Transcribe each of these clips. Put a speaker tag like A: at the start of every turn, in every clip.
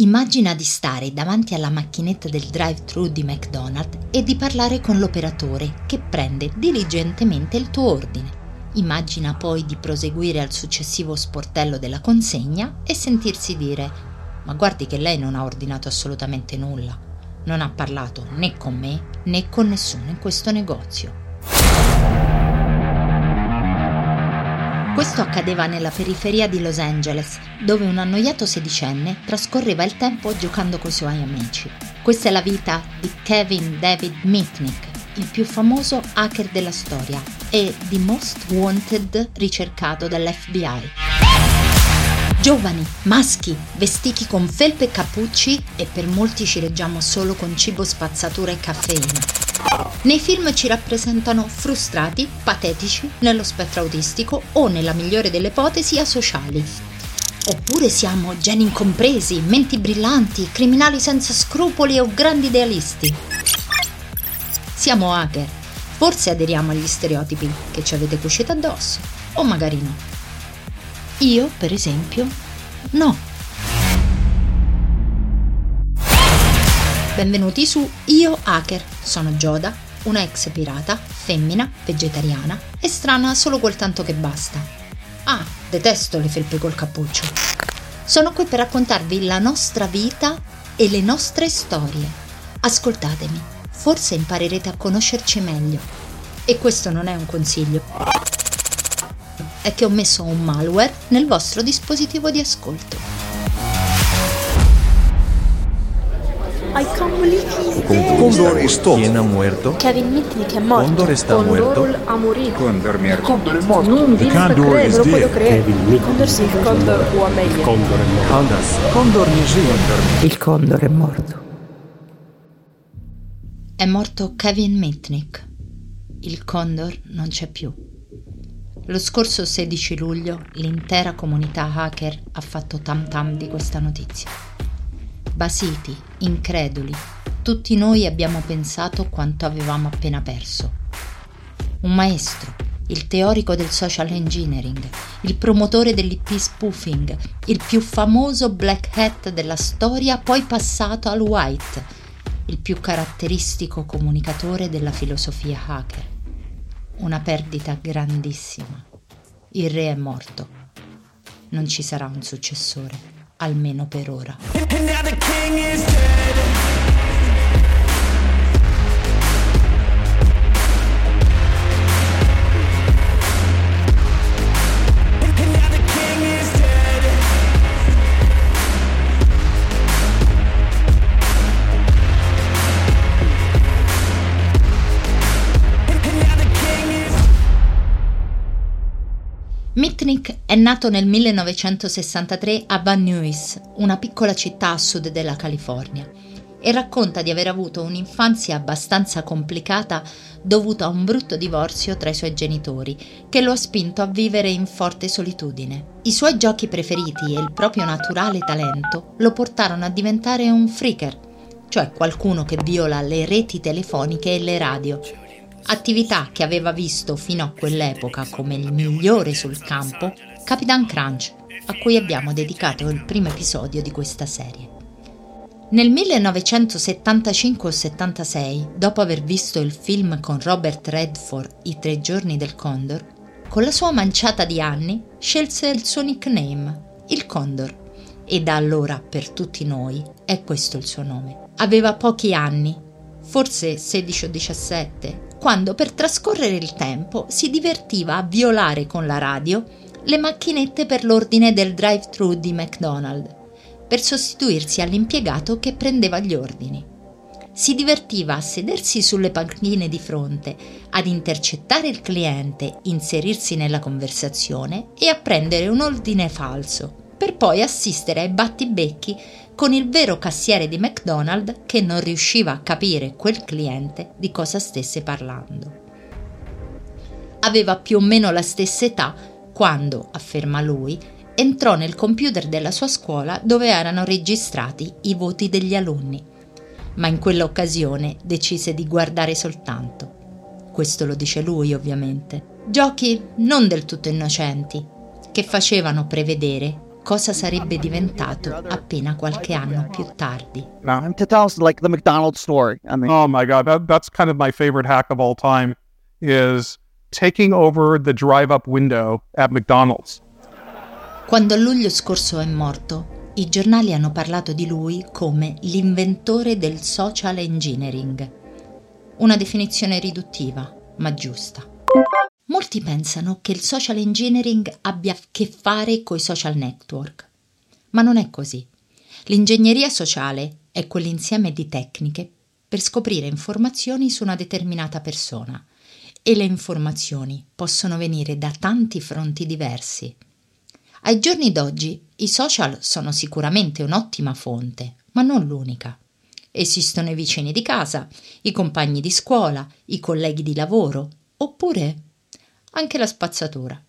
A: Immagina di stare davanti alla macchinetta del drive-thru di McDonald's e di parlare con l'operatore che prende diligentemente il tuo ordine. Immagina poi di proseguire al successivo sportello della consegna e sentirsi dire ma guardi che lei non ha ordinato assolutamente nulla, non ha parlato né con me né con nessuno in questo negozio. Questo accadeva nella periferia di Los Angeles, dove un annoiato sedicenne trascorreva il tempo giocando coi suoi amici. Questa è la vita di Kevin David Mitnick, il più famoso hacker della storia e the most wanted ricercato dall'FBI. Giovani, maschi, vestiti con felpe e cappucci e per molti ci reggiamo solo con cibo spazzatura e caffeina. Nei film ci rappresentano frustrati, patetici, nello spettro autistico o, nella migliore delle ipotesi, asociali. Oppure siamo geni incompresi, menti brillanti, criminali senza scrupoli o grandi idealisti. Siamo hacker. Forse aderiamo agli stereotipi che ci avete cucito addosso, o magari no. Io, per esempio, no. Benvenuti su Io Hacker. Sono Gioda, una ex pirata, femmina, vegetariana e strana solo quel tanto che basta. Ah, detesto le felpe col cappuccio. Sono qui per raccontarvi la nostra vita e le nostre storie. Ascoltatemi, forse imparerete a conoscerci meglio. E questo non è un consiglio. È che ho messo un malware nel vostro dispositivo di ascolto.
B: I can't believe he's dead.
C: Condor is tot.
D: ¿Quién ha muerto?
B: Kevin Mitnick è morto.
D: Condor está muerto.
B: Condor ha morito.
C: Condor mierda.
B: Condor è morto. Non per
C: Condor
B: non lo puedo
E: Mitnick.
B: Condor sì, Condor o meglio.
E: Condor è morto.
D: Hondas. Condor nie żyje.
F: Il condor è morto.
A: È morto Kevin Mitnick. Il Condor non c'è più. Lo scorso 16 luglio l'intera comunità hacker ha fatto tam tam di questa notizia. Basiti, increduli, tutti noi abbiamo pensato quanto avevamo appena perso. Un maestro, il teorico del social engineering, il promotore dell'IP spoofing, il più famoso black hat della storia poi passato al white, il più caratteristico comunicatore della filosofia hacker. Una perdita grandissima. Il re è morto. Non ci sarà un successore, almeno per ora. Mitnick è nato nel 1963 a Van Nuys, una piccola città a sud della California, e racconta di aver avuto un'infanzia abbastanza complicata dovuta a un brutto divorzio tra i suoi genitori, che lo ha spinto a vivere in forte solitudine. I suoi giochi preferiti e il proprio naturale talento lo portarono a diventare un freaker, cioè qualcuno che viola le reti telefoniche e le radio, attività che aveva visto fino a quell'epoca come il migliore sul campo Capitan Crunch, a cui abbiamo dedicato il primo episodio di questa serie. Nel 1975 o 76, dopo aver visto il film con Robert Redford I tre giorni del Condor, con la sua manciata di anni scelse il suo nickname, il Condor, e da allora per tutti noi è questo il suo nome. Aveva pochi anni, forse 16 o 17, quando per trascorrere il tempo si divertiva a violare con la radio le macchinette per l'ordine del drive-thru di McDonald's, per sostituirsi all'impiegato che prendeva gli ordini. Si divertiva a sedersi sulle panchine di fronte, ad intercettare il cliente, inserirsi nella conversazione e a prendere un ordine falso, per poi assistere ai battibecchi con il vero cassiere di McDonald's che non riusciva a capire quel cliente di cosa stesse parlando. Aveva più o meno la stessa età quando, afferma lui, entrò nel computer della sua scuola dove erano registrati i voti degli alunni, ma in quell'occasione decise di guardare soltanto. Questo lo dice lui, ovviamente. Giochi non del tutto innocenti, che facevano prevedere cosa sarebbe diventato appena qualche anno più tardi.
C: To tell us like the McDonald's story. I mean,
E: Oh my God, that, that's kind of my favorite hack of all time is taking over the drive up window at McDonald's.
A: Quando a luglio scorso è morto, i giornali hanno parlato di lui come l'inventore del social engineering. Una definizione riduttiva, ma giusta. Molti pensano che il social engineering abbia a che fare coi social network, ma non è così. L'ingegneria sociale è quell'insieme di tecniche per scoprire informazioni su una determinata persona e le informazioni possono venire da tanti fronti diversi. Ai giorni d'oggi i social sono sicuramente un'ottima fonte, ma non l'unica. Esistono i vicini di casa, i compagni di scuola, i colleghi di lavoro, oppure anche la spazzatura.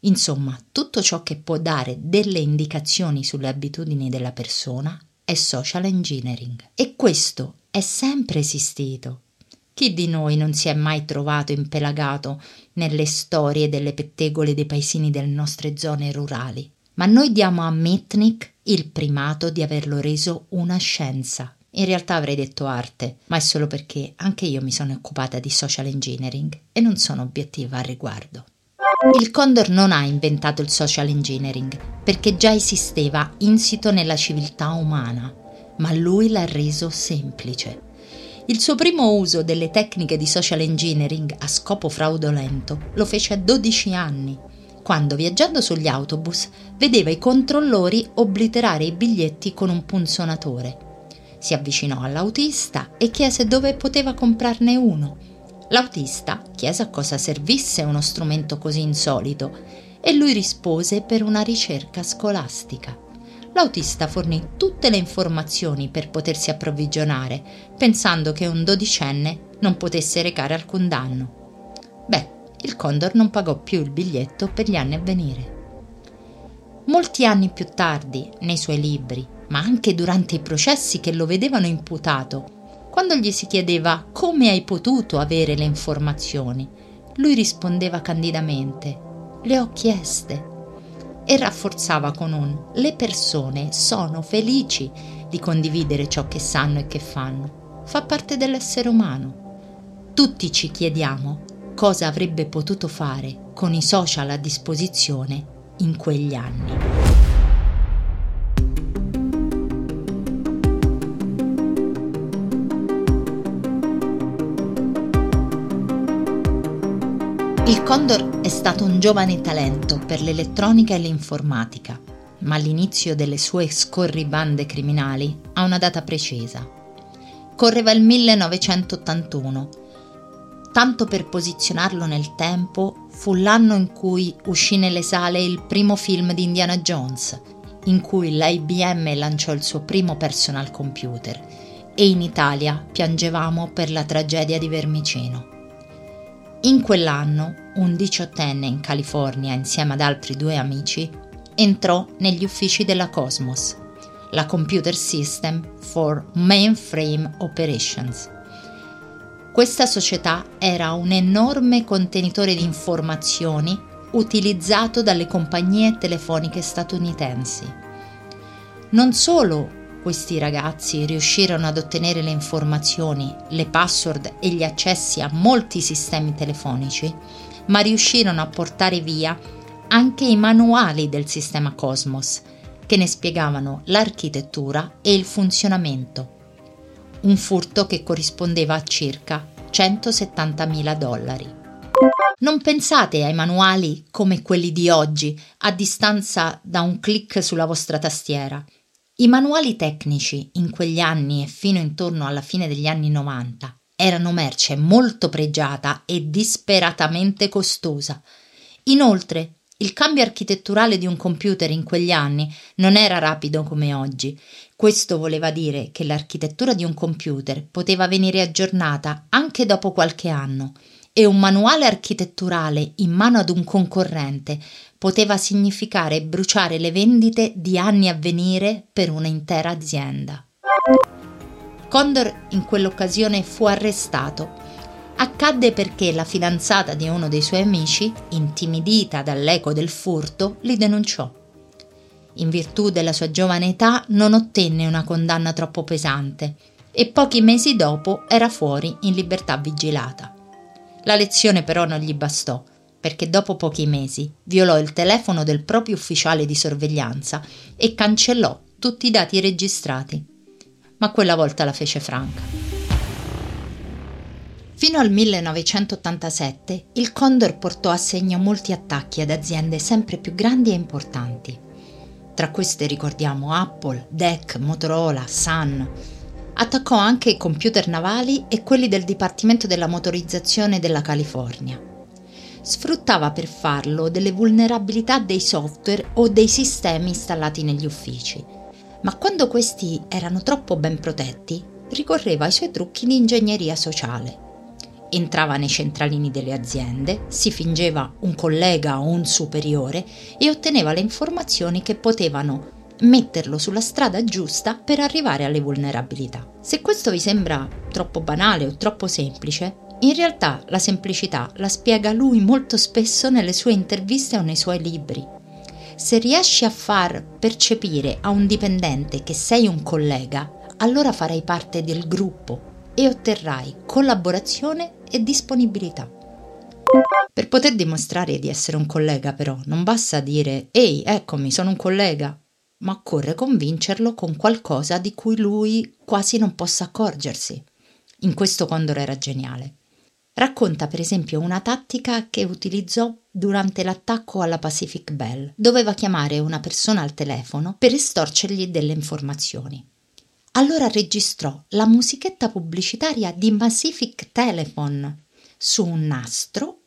A: Insomma, tutto ciò che può dare delle indicazioni sulle abitudini della persona è social engineering. E questo è sempre esistito. Chi di noi non si è mai trovato impelagato nelle storie delle pettegole dei paesini delle nostre zone rurali? Ma noi diamo a Mitnick il primato di averlo reso una scienza. In realtà avrei detto arte, ma è solo perché anche io mi sono occupata di social engineering e non sono obiettiva al riguardo. Il Condor non ha inventato il social engineering perché già esisteva insito nella civiltà umana, ma lui l'ha reso semplice. Il suo primo uso delle tecniche di social engineering a scopo fraudolento lo fece a 12 anni, quando viaggiando sugli autobus vedeva i controllori obliterare i biglietti con un punzonatore. Si avvicinò all'autista e chiese dove poteva comprarne uno. L'autista chiese a cosa servisse uno strumento così insolito e lui rispose per una ricerca scolastica. L'autista fornì tutte le informazioni per potersi approvvigionare, pensando che un dodicenne non potesse recare alcun danno. Beh, il Condor non pagò più il biglietto per gli anni a venire. Molti anni più tardi, nei suoi libri, ma anche durante i processi che lo vedevano imputato, quando gli si chiedeva come hai potuto avere le informazioni, lui rispondeva candidamente, le ho chieste. E rafforzava con un le persone sono felici di condividere ciò che sanno e che fanno. Fa parte dell'essere umano. Tutti ci chiediamo cosa avrebbe potuto fare con i social a disposizione in quegli anni. Condor è stato un giovane talento per l'elettronica e l'informatica, ma all'inizio delle sue scorribande criminali ha una data precisa. Correva il 1981. Tanto per posizionarlo nel tempo, fu l'anno in cui uscì nelle sale il primo film di Indiana Jones, in cui l'IBM lanciò il suo primo personal computer e in Italia piangevamo per la tragedia di Vermicino. In quell'anno, un diciottenne in California, insieme ad altri due amici, entrò negli uffici della Cosmos, la Computer System for Mainframe Operations. Questa società era un enorme contenitore di informazioni utilizzato dalle compagnie telefoniche statunitensi. Non solo questi ragazzi riuscirono ad ottenere le informazioni, le password e gli accessi a molti sistemi telefonici, ma riuscirono a portare via anche i manuali del sistema Cosmos, che ne spiegavano l'architettura e il funzionamento. Un furto che corrispondeva a circa 170.000 dollari. Non pensate ai manuali come quelli di oggi, a distanza da un clic sulla vostra tastiera. I manuali tecnici in quegli anni e fino intorno alla fine degli anni 90 erano merce molto pregiata e disperatamente costosa. Inoltre, il cambio architetturale di un computer in quegli anni non era rapido come oggi. Questo voleva dire che l'architettura di un computer poteva venire aggiornata anche dopo qualche anno e un manuale architetturale in mano ad un concorrente poteva significare bruciare le vendite di anni a venire per un'intera azienda. Condor in quell'occasione fu arrestato. Accadde perché la fidanzata di uno dei suoi amici, intimidita dall'eco del furto, li denunciò. In virtù della sua giovane età non ottenne una condanna troppo pesante e pochi mesi dopo era fuori in libertà vigilata. La lezione però non gli bastò, perché dopo pochi mesi violò il telefono del proprio ufficiale di sorveglianza e cancellò tutti i dati registrati. Ma quella volta la fece franca. Fino al 1987 il Condor portò a segno molti attacchi ad aziende sempre più grandi e importanti. Tra queste ricordiamo Apple, DEC, Motorola, Sun. Attaccò anche i computer navali e quelli del Dipartimento della Motorizzazione della California. Sfruttava per farlo delle vulnerabilità dei software o dei sistemi installati negli uffici, ma quando questi erano troppo ben protetti, ricorreva ai suoi trucchi di ingegneria sociale entrava nei centralini delle aziende, si fingeva un collega o un superiore e otteneva le informazioni che potevano metterlo sulla strada giusta per arrivare alle vulnerabilità. Se questo vi sembra troppo banale o troppo semplice, in realtà la semplicità la spiega lui molto spesso nelle sue interviste o nei suoi libri. Se riesci a far percepire a un dipendente che sei un collega, allora farai parte del gruppo e otterrai collaborazione e disponibilità. Per poter dimostrare di essere un collega, però, non basta dire Ehi, eccomi, sono un collega, ma occorre convincerlo con qualcosa di cui lui quasi non possa accorgersi. In questo Condor era geniale. Racconta per esempio una tattica che utilizzò durante l'attacco alla Pacific Bell. Doveva chiamare una persona al telefono per estorcergli delle informazioni. Allora registrò la musichetta pubblicitaria di Pacific Telephone su un nastro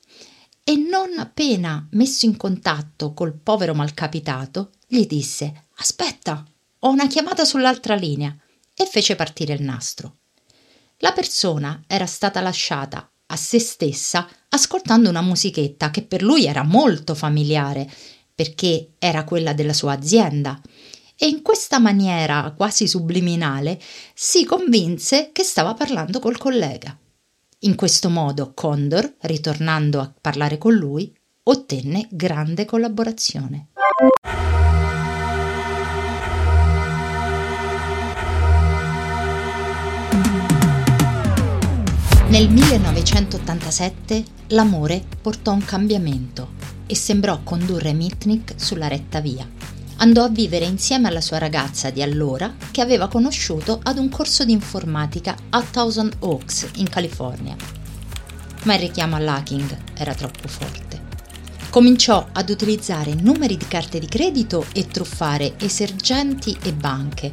A: e non appena messo in contatto col povero malcapitato, gli disse Aspetta, ho una chiamata sull'altra linea e fece partire il nastro. La persona era stata lasciata a se stessa ascoltando una musichetta che per lui era molto familiare perché era quella della sua azienda e in questa maniera quasi subliminale si convinse che stava parlando col collega. In questo modo Condor, ritornando a parlare con lui, ottenne grande collaborazione. Nel 1987 l'amore portò un cambiamento e sembrò condurre Mitnick sulla retta via andò a vivere insieme alla sua ragazza di allora che aveva conosciuto ad un corso di informatica a Thousand Oaks in California. Ma il richiamo all'hacking era troppo forte. Cominciò ad utilizzare numeri di carte di credito e truffare esergenti e banche,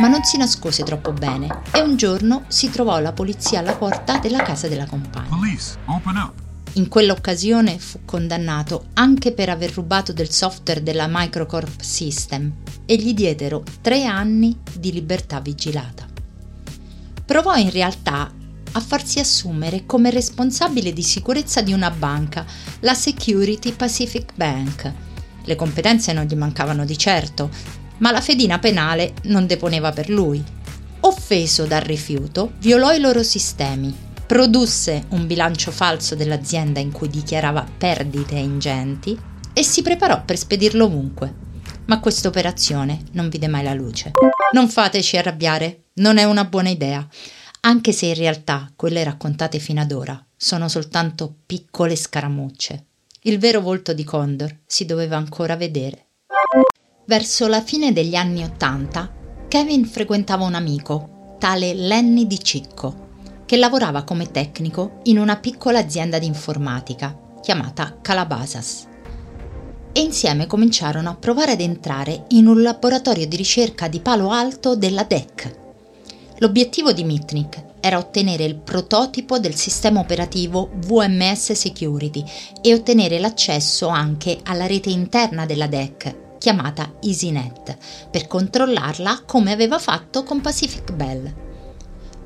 A: ma non si nascose troppo bene e un giorno si trovò la polizia alla porta della casa della compagna. Police. In quell'occasione fu condannato anche per aver rubato del software della Microcorp System e gli diedero tre anni di libertà vigilata. Provò in realtà a farsi assumere come responsabile di sicurezza di una banca, la Security Pacific Bank. Le competenze non gli mancavano di certo, ma la fedina penale non deponeva per lui. Offeso dal rifiuto, violò i loro sistemi produsse un bilancio falso dell'azienda in cui dichiarava perdite ingenti e si preparò per spedirlo ovunque. Ma questa operazione non vide mai la luce. Non fateci arrabbiare, non è una buona idea, anche se in realtà quelle raccontate fino ad ora sono soltanto piccole scaramucce. Il vero volto di Condor si doveva ancora vedere. Verso la fine degli anni Ottanta, Kevin frequentava un amico, tale Lenny Di Cicco, che lavorava come tecnico in una piccola azienda di informatica chiamata Calabasas. E insieme cominciarono a provare ad entrare in un laboratorio di ricerca di Palo Alto della DEC. L'obiettivo di Mitnick era ottenere il prototipo del sistema operativo VMS Security e ottenere l'accesso anche alla rete interna della DEC, chiamata EasyNet, per controllarla come aveva fatto con Pacific Bell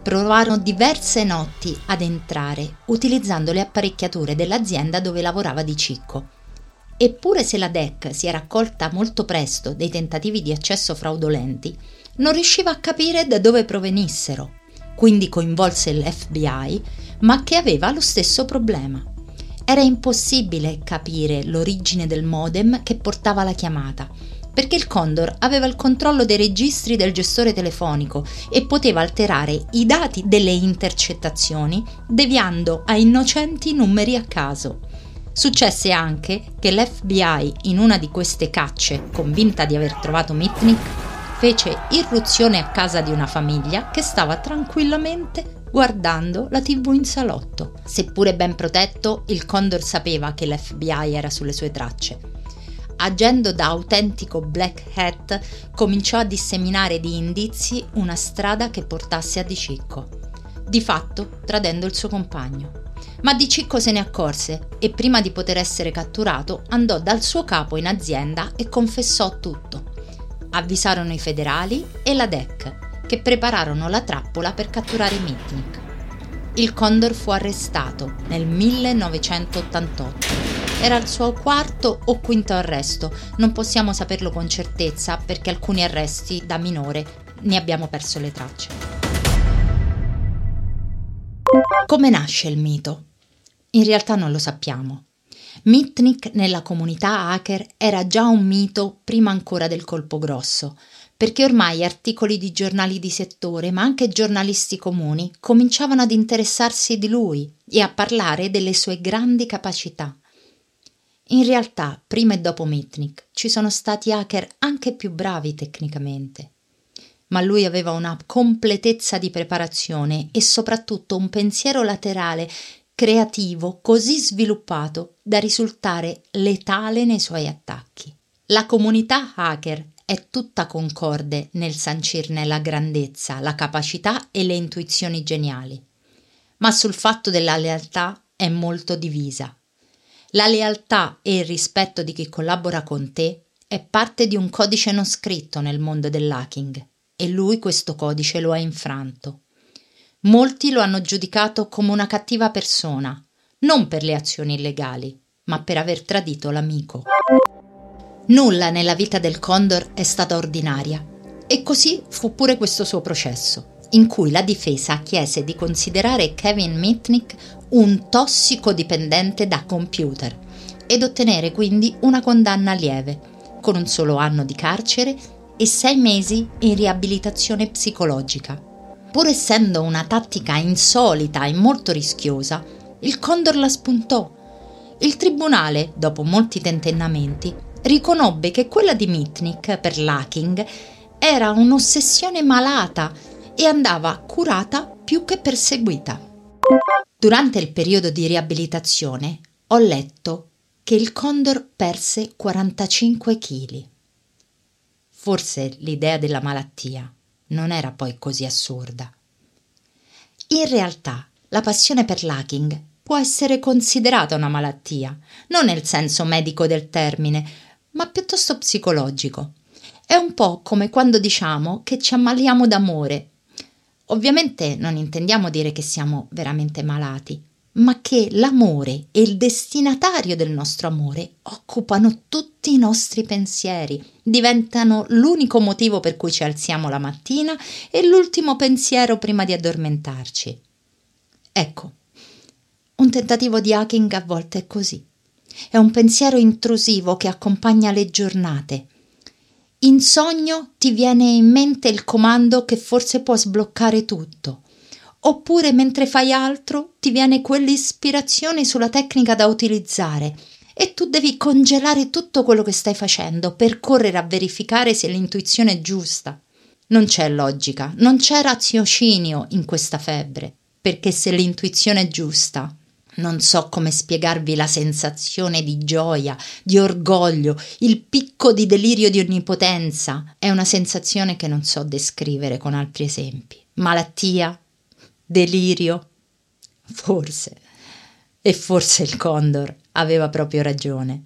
A: provarono diverse notti ad entrare utilizzando le apparecchiature dell'azienda dove lavorava Di Cicco. Eppure se la DEC si era accolta molto presto dei tentativi di accesso fraudolenti, non riusciva a capire da dove provenissero. Quindi coinvolse l'FBI, ma che aveva lo stesso problema. Era impossibile capire l'origine del modem che portava la chiamata, perché il Condor aveva il controllo dei registri del gestore telefonico e poteva alterare i dati delle intercettazioni deviando a innocenti numeri a caso. Successe anche che l'FBI in una di queste cacce, convinta di aver trovato Mitnick, fece irruzione a casa di una famiglia che stava tranquillamente guardando la tv in salotto. Seppure ben protetto, il Condor sapeva che l'FBI era sulle sue tracce. Agendo da autentico black hat, cominciò a disseminare di indizi una strada che portasse a Di Cicco, di fatto tradendo il suo compagno. Ma Di Cicco se ne accorse e prima di poter essere catturato andò dal suo capo in azienda e confessò tutto. Avvisarono i federali e la DEC, che prepararono la trappola per catturare Mitnick. Il Condor fu arrestato nel 1988. Era il suo quarto o quinto arresto, non possiamo saperlo con certezza perché alcuni arresti da minore ne abbiamo perso le tracce. Come nasce il mito? In realtà non lo sappiamo. Mitnick nella comunità hacker era già un mito prima ancora del colpo grosso, perché ormai articoli di giornali di settore, ma anche giornalisti comuni, cominciavano ad interessarsi di lui e a parlare delle sue grandi capacità. In realtà, prima e dopo Mitnick, ci sono stati hacker anche più bravi tecnicamente. Ma lui aveva una completezza di preparazione e soprattutto un pensiero laterale creativo così sviluppato da risultare letale nei suoi attacchi. La comunità hacker è tutta concorde nel sancirne la grandezza, la capacità e le intuizioni geniali, ma sul fatto della lealtà è molto divisa. La lealtà e il rispetto di chi collabora con te è parte di un codice non scritto nel mondo dell'hacking e lui questo codice lo ha infranto. Molti lo hanno giudicato come una cattiva persona, non per le azioni illegali, ma per aver tradito l'amico. Nulla nella vita del Condor è stata ordinaria, e così fu pure questo suo processo, in cui la difesa chiese di considerare Kevin Mitnick un tossicodipendente da computer ed ottenere quindi una condanna lieve, con un solo anno di carcere e sei mesi in riabilitazione psicologica. Pur essendo una tattica insolita e molto rischiosa, il Condor la spuntò. Il tribunale, dopo molti tentennamenti, riconobbe che quella di Mitnick per l'hacking era un'ossessione malata e andava curata più che perseguita. Durante il periodo di riabilitazione ho letto che il Condor perse 45 kg. Forse l'idea della malattia non era poi così assurda. In realtà, la passione per l'hacking può essere considerata una malattia, non nel senso medico del termine, ma piuttosto psicologico. È un po' come quando diciamo che ci ammaliamo d'amore. Ovviamente non intendiamo dire che siamo veramente malati, ma che l'amore e il destinatario del nostro amore occupano tutti i nostri pensieri, diventano l'unico motivo per cui ci alziamo la mattina e l'ultimo pensiero prima di addormentarci. Ecco, un tentativo di hacking a volte è così. È un pensiero intrusivo che accompagna le giornate. In sogno ti viene in mente il comando che forse può sbloccare tutto oppure mentre fai altro ti viene quell'ispirazione sulla tecnica da utilizzare e tu devi congelare tutto quello che stai facendo per correre a verificare se l'intuizione è giusta. Non c'è logica, non c'è raziocinio in questa febbre, perché se l'intuizione è giusta, non so come spiegarvi la sensazione di gioia, di orgoglio, il picco di delirio di onnipotenza. È una sensazione che non so descrivere con altri esempi. Malattia, Delirio? Forse. E forse il Condor aveva proprio ragione.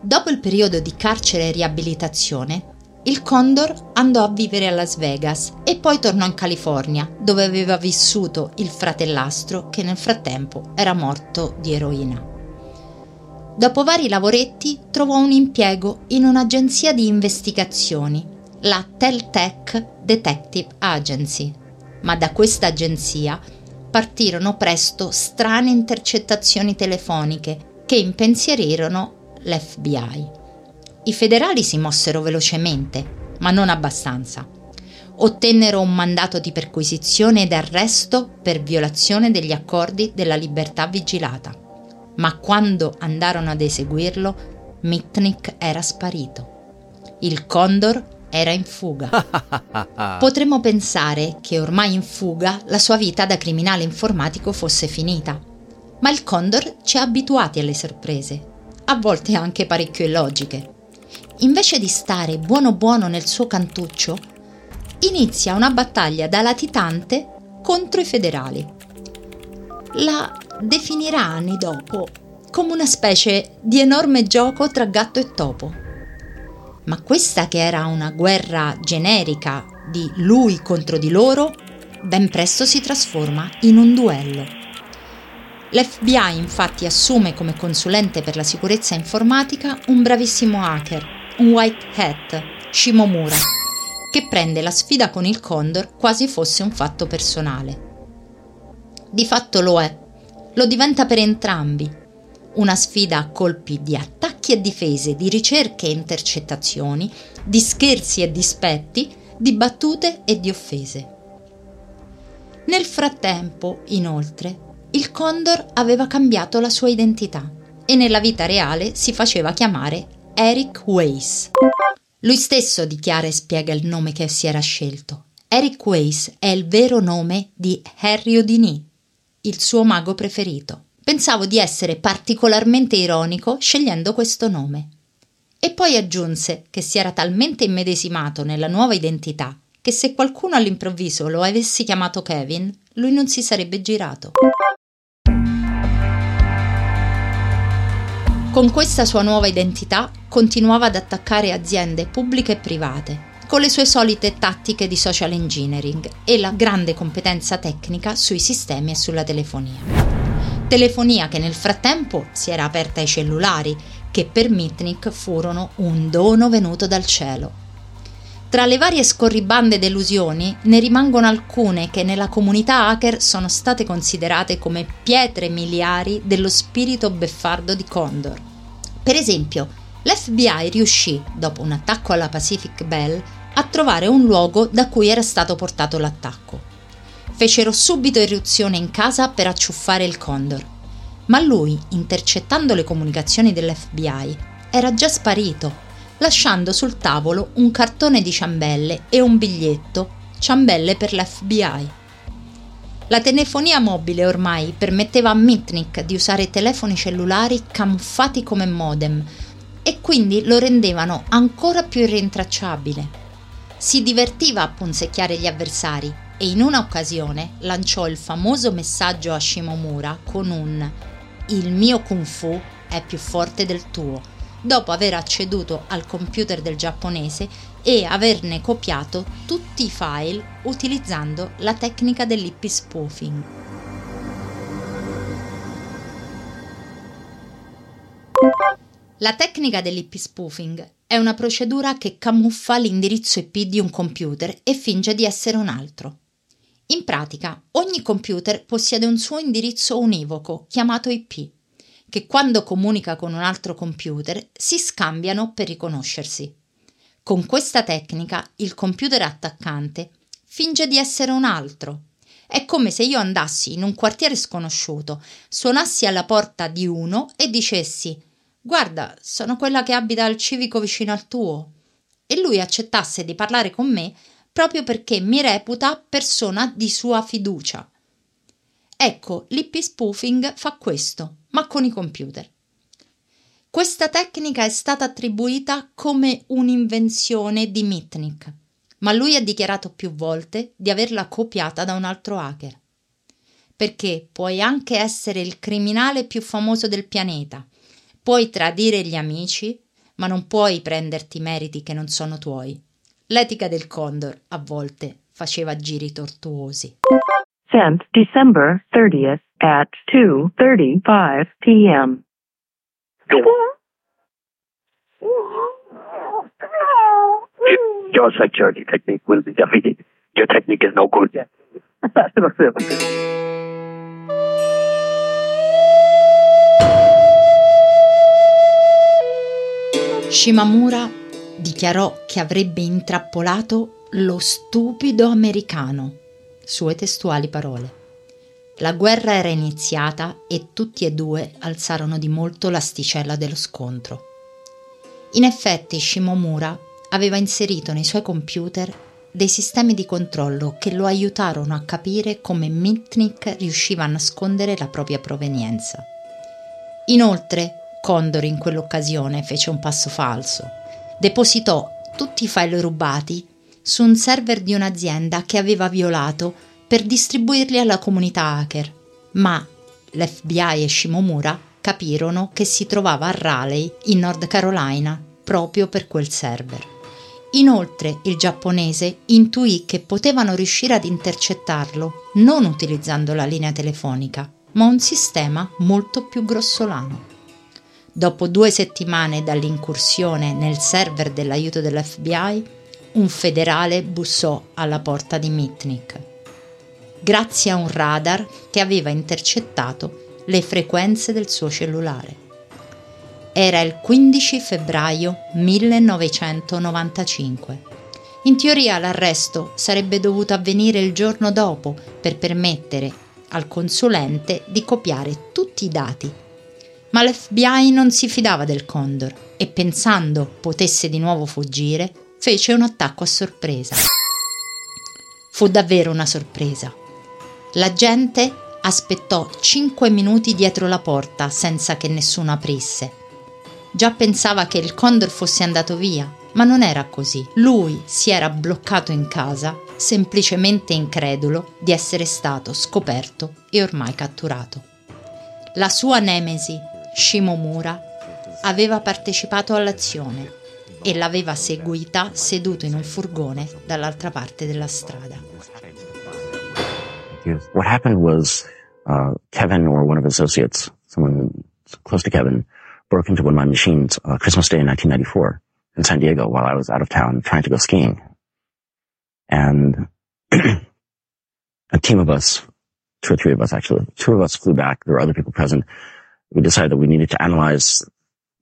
A: Dopo il periodo di carcere e riabilitazione, il Condor andò a vivere a Las Vegas e poi tornò in California, dove aveva vissuto il fratellastro che nel frattempo era morto di eroina. Dopo vari lavoretti trovò un impiego in un'agenzia di investigazioni, la Teltech Detective Agency, ma da questa agenzia partirono presto strane intercettazioni telefoniche che impensierirono l'FBI. I federali si mossero velocemente, ma non abbastanza. Ottennero un mandato di perquisizione ed arresto per violazione degli accordi della libertà vigilata. Ma quando andarono ad eseguirlo, Mitnick era sparito. Il Condor era in fuga. Potremmo pensare che ormai in fuga la sua vita da criminale informatico fosse finita. Ma il Condor ci ha abituati alle sorprese, a volte anche parecchio illogiche. Invece di stare buono buono nel suo cantuccio, inizia una battaglia da latitante contro i federali. La definirà anni dopo come una specie di enorme gioco tra gatto e topo. Ma questa che era una guerra generica di lui contro di loro, ben presto si trasforma in un duello. L'FBI infatti assume come consulente per la sicurezza informatica un bravissimo hacker, un white hat, Shimomura, che prende la sfida con il Condor quasi fosse un fatto personale. Di fatto lo è, lo diventa per entrambi. Una sfida a colpi di attacchi e difese, di ricerche e intercettazioni, di scherzi e dispetti, di battute e di offese. Nel frattempo, inoltre, il Condor aveva cambiato la sua identità e nella vita reale si faceva chiamare Eric Weiss. Lui stesso dichiara e spiega il nome che si era scelto. Eric Weiss è il vero nome di Harry Houdini, il suo mago preferito. Pensavo di essere particolarmente ironico scegliendo questo nome. E poi aggiunse che si era talmente immedesimato nella nuova identità che se qualcuno all'improvviso lo avesse chiamato Kevin, lui non si sarebbe girato. Con questa sua nuova identità continuava ad attaccare aziende pubbliche e private, con le sue solite tattiche di social engineering e la grande competenza tecnica sui sistemi e sulla telefonia. Telefonia che nel frattempo si era aperta ai cellulari, che per Mitnick furono un dono venuto dal cielo. Tra le varie scorribande delusioni ne rimangono alcune che nella comunità hacker sono state considerate come pietre miliari dello spirito beffardo di Condor. Per esempio, l'FBI riuscì, dopo un attacco alla Pacific Bell, a trovare un luogo da cui era stato portato l'attacco. Fecero subito irruzione in casa per acciuffare il Condor, ma lui, intercettando le comunicazioni dell'FBI, era già sparito lasciando sul tavolo un cartone di ciambelle e un biglietto ciambelle per l'FBI. La telefonia mobile ormai permetteva a Mitnick di usare telefoni cellulari camuffati come modem e quindi lo rendevano ancora più irrintracciabile. Si divertiva a punzecchiare gli avversari e in una occasione lanciò il famoso messaggio a Shimomura con un Il mio kung fu è più forte del tuo dopo aver acceduto al computer del giapponese e averne copiato tutti i file utilizzando la tecnica dell'ip spoofing. La tecnica dell'ip spoofing è una procedura che camuffa l'indirizzo IP di un computer e finge di essere un altro. In pratica, ogni computer possiede un suo indirizzo univoco chiamato IP che quando comunica con un altro computer si scambiano per riconoscersi. Con questa tecnica il computer attaccante finge di essere un altro. È come se io andassi in un quartiere sconosciuto, suonassi alla porta di uno e dicessi Guarda, sono quella che abita al civico vicino al tuo. E lui accettasse di parlare con me proprio perché mi reputa persona di sua fiducia. Ecco, l'IP spoofing fa questo, ma con i computer. Questa tecnica è stata attribuita come un'invenzione di Mitnick, ma lui ha dichiarato più volte di averla copiata da un altro hacker. Perché puoi anche essere il criminale più famoso del pianeta, puoi tradire gli amici, ma non puoi prenderti meriti che non sono tuoi. L'etica del Condor a volte faceva giri tortuosi.
F: Sent December 30th at 2:35 p.m.
G: Your security technique will be defeated. Your technique is no good.
A: Shimamura dichiarò che avrebbe intrappolato lo stupido americano. Sue testuali parole. La guerra era iniziata e tutti e due alzarono di molto l'asticella dello scontro. In effetti Shimomura aveva inserito nei suoi computer dei sistemi di controllo che lo aiutarono a capire come Mitnick riusciva a nascondere la propria provenienza. Inoltre, Condor in quell'occasione fece un passo falso. Depositò tutti i file rubati su un server di un'azienda che aveva violato per distribuirli alla comunità hacker, ma l'FBI e Shimomura capirono che si trovava a Raleigh, in North Carolina, proprio per quel server. Inoltre il giapponese intuì che potevano riuscire ad intercettarlo non utilizzando la linea telefonica, ma un sistema molto più grossolano. Dopo due settimane dall'incursione nel server dell'aiuto dell'FBI, un federale bussò alla porta di Mitnick. Grazie a un radar che aveva intercettato le frequenze del suo cellulare. Era il 15 febbraio 1995. In teoria l'arresto sarebbe dovuto avvenire il giorno dopo per permettere al consulente di copiare tutti i dati ma l'FBI non si fidava del Condor e pensando potesse di nuovo fuggire, fece un attacco a sorpresa. Fu davvero una sorpresa. La gente aspettò cinque minuti dietro la porta senza che nessuno aprisse. Già pensava che il Condor fosse andato via, ma non era così. Lui si era bloccato in casa, semplicemente incredulo di essere stato scoperto e ormai catturato. La sua nemesi Shimomura aveva partecipato all'azione e l'aveva seguita seduto in un furgone dall'altra parte della strada.
H: What happened was uh, Kevin or one of his associates, someone close to Kevin, broke into one of my machines uh, Christmas Day in 1994 in San Diego while I was out of town trying to go skiing. And a team of us, two or three of us actually, two of us flew back. There were other people present we decided that we needed to analyze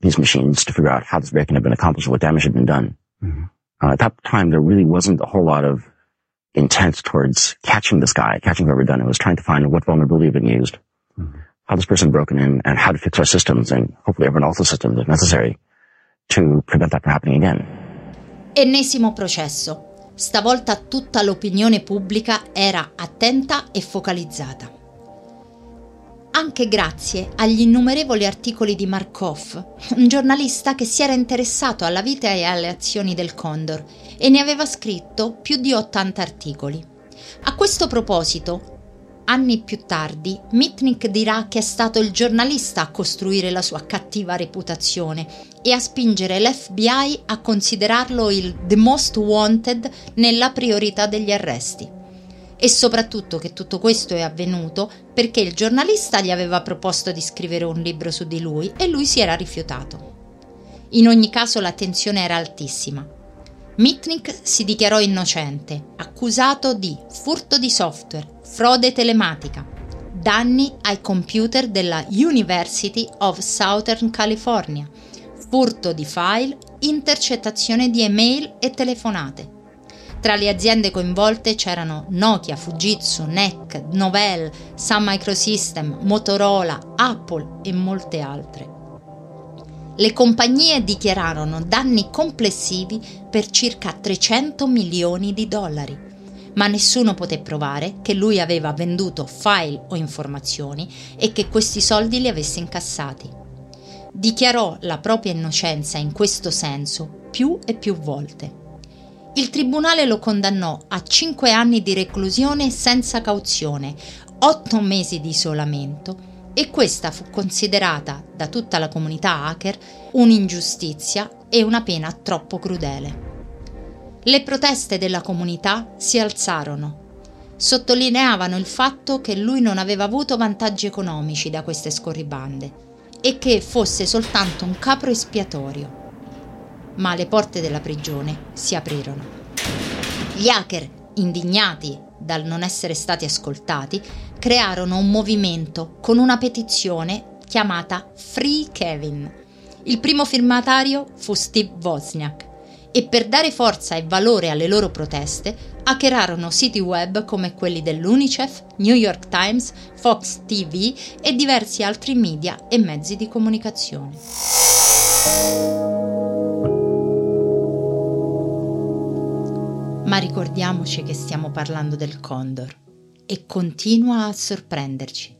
H: these machines to figure out how this break-in had been accomplished, what damage had been done. Mm-hmm. Uh, at that time, there really wasn't a whole lot of intent towards catching this guy, catching whoever done it. It was trying to find what vulnerability had been used, mm-hmm. how this person broken in, and how to fix our systems, and hopefully everyone else's systems if necessary, to prevent that from happening again.
A: Ennesimo processo. Stavolta tutta l'opinione pubblica era attenta e focalizzata. Anche grazie agli innumerevoli articoli di Markov, un giornalista che si era interessato alla vita e alle azioni del Condor e ne aveva scritto più di 80 articoli. A questo proposito, anni più tardi, Mitnick dirà che è stato il giornalista a costruire la sua cattiva reputazione e a spingere l'FBI a considerarlo il The Most Wanted nella priorità degli arresti e soprattutto che tutto questo è avvenuto perché il giornalista gli aveva proposto di scrivere un libro su di lui e lui si era rifiutato. In ogni caso l'attenzione era altissima. Mitnick si dichiarò innocente, accusato di furto di software, frode telematica, danni ai computer della University of Southern California, furto di file, intercettazione di email e telefonate. Tra le aziende coinvolte c'erano Nokia, Fujitsu, NEC, Novell, Sun Microsystem, Motorola, Apple e molte altre. Le compagnie dichiararono danni complessivi per circa 300 milioni di dollari, ma nessuno poté provare che lui aveva venduto file o informazioni e che questi soldi li avesse incassati. Dichiarò la propria innocenza in questo senso più e più volte. Il tribunale lo condannò a 5 anni di reclusione senza cauzione, 8 mesi di isolamento e questa fu considerata da tutta la comunità hacker un'ingiustizia e una pena troppo crudele. Le proteste della comunità si alzarono. Sottolineavano il fatto che lui non aveva avuto vantaggi economici da queste scorribande e che fosse soltanto un capro espiatorio ma le porte della prigione si aprirono. Gli hacker, indignati dal non essere stati ascoltati, crearono un movimento con una petizione chiamata Free Kevin, Il primo firmatario fu Steve Wozniak e per dare forza e valore alle loro proteste hackerarono siti web come quelli dell'UNICEF, New York Times, Fox TV e diversi altri media e mezzi di comunicazione. Ma ricordiamoci che stiamo parlando del Condor e continua a sorprenderci.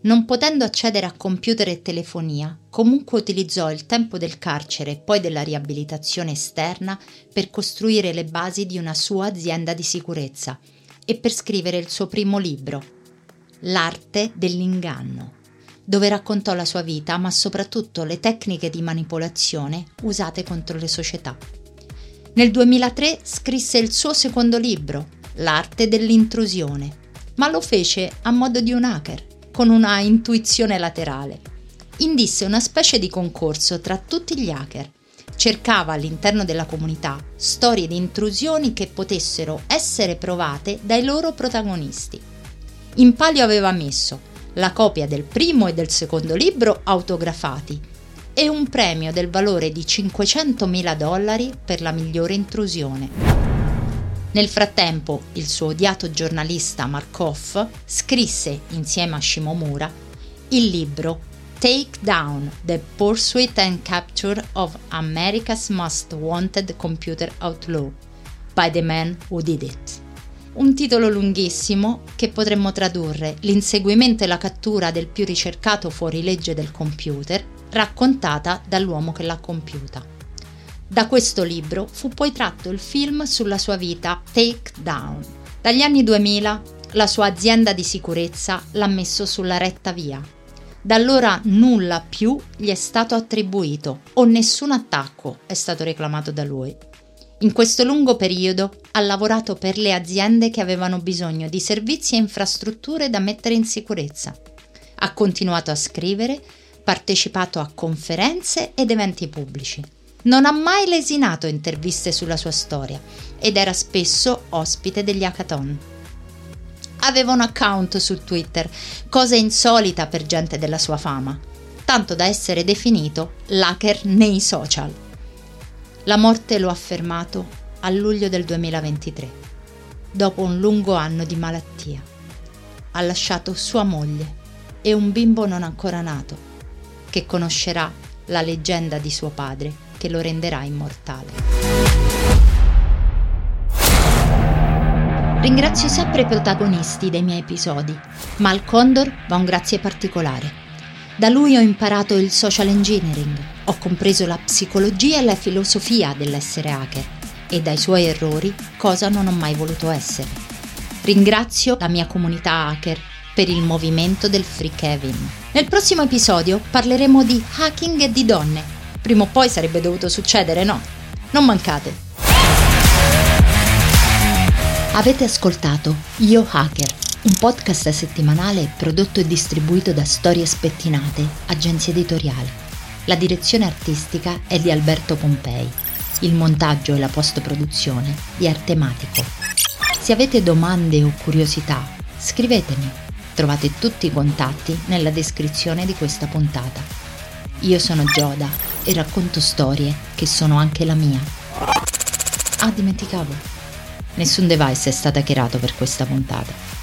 A: Non potendo accedere a computer e telefonia, comunque utilizzò il tempo del carcere e poi della riabilitazione esterna per costruire le basi di una sua azienda di sicurezza e per scrivere il suo primo libro, L'arte dell'inganno, dove raccontò la sua vita ma soprattutto le tecniche di manipolazione usate contro le società. Nel 2003 scrisse il suo secondo libro, L'arte dell'intrusione, ma lo fece a modo di un hacker con una intuizione laterale. Indisse una specie di concorso tra tutti gli hacker. Cercava all'interno della comunità storie di intrusioni che potessero essere provate dai loro protagonisti. In palio aveva messo la copia del primo e del secondo libro autografati e un premio del valore di 500.000 dollari per la migliore intrusione. Nel frattempo, il suo odiato giornalista Markov scrisse insieme a Shimomura il libro Take Down The Pursuit and Capture of America's Most Wanted Computer Outlaw by the Man Who Did It. Un titolo lunghissimo che potremmo tradurre l'inseguimento e la cattura del più ricercato fuorilegge del computer, raccontata dall'uomo che l'ha compiuta. Da questo libro fu poi tratto il film sulla sua vita Take Down. Dagli anni 2000 la sua azienda di sicurezza l'ha messo sulla retta via. Da allora nulla più gli è stato attribuito o nessun attacco è stato reclamato da lui. In questo lungo periodo ha lavorato per le aziende che avevano bisogno di servizi e infrastrutture da mettere in sicurezza. Ha continuato a scrivere, partecipato a conferenze ed eventi pubblici non ha mai lesinato interviste sulla sua storia ed era spesso ospite degli hackathon. Aveva un account su Twitter, cosa insolita per gente della sua fama, tanto da essere definito l'hacker nei social. La morte lo ha fermato a luglio del 2023, dopo un lungo anno di malattia. Ha lasciato sua moglie e un bimbo non ancora nato, che conoscerà la leggenda di suo padre che lo renderà immortale. Ringrazio sempre i protagonisti dei miei episodi, ma al Condor va un grazie particolare. Da lui ho imparato il social engineering, ho compreso la psicologia e la filosofia dell'essere hacker e dai suoi errori cosa non ho mai voluto essere. Ringrazio la mia comunità hacker per il movimento del Free Kevin. Nel prossimo episodio parleremo di hacking e di donne Prima o poi sarebbe dovuto succedere, no? Non mancate. Avete ascoltato Io Hacker, un podcast settimanale prodotto e distribuito da Storie Spettinate, agenzia editoriale. La direzione artistica è di Alberto Pompei. Il montaggio e la post-produzione di Artematico. Se avete domande o curiosità, scrivetemi. Trovate tutti i contatti nella descrizione di questa puntata. Io sono Gioda e racconto storie che sono anche la mia. Ah, dimenticavo. Nessun device è stato hackerato per questa puntata.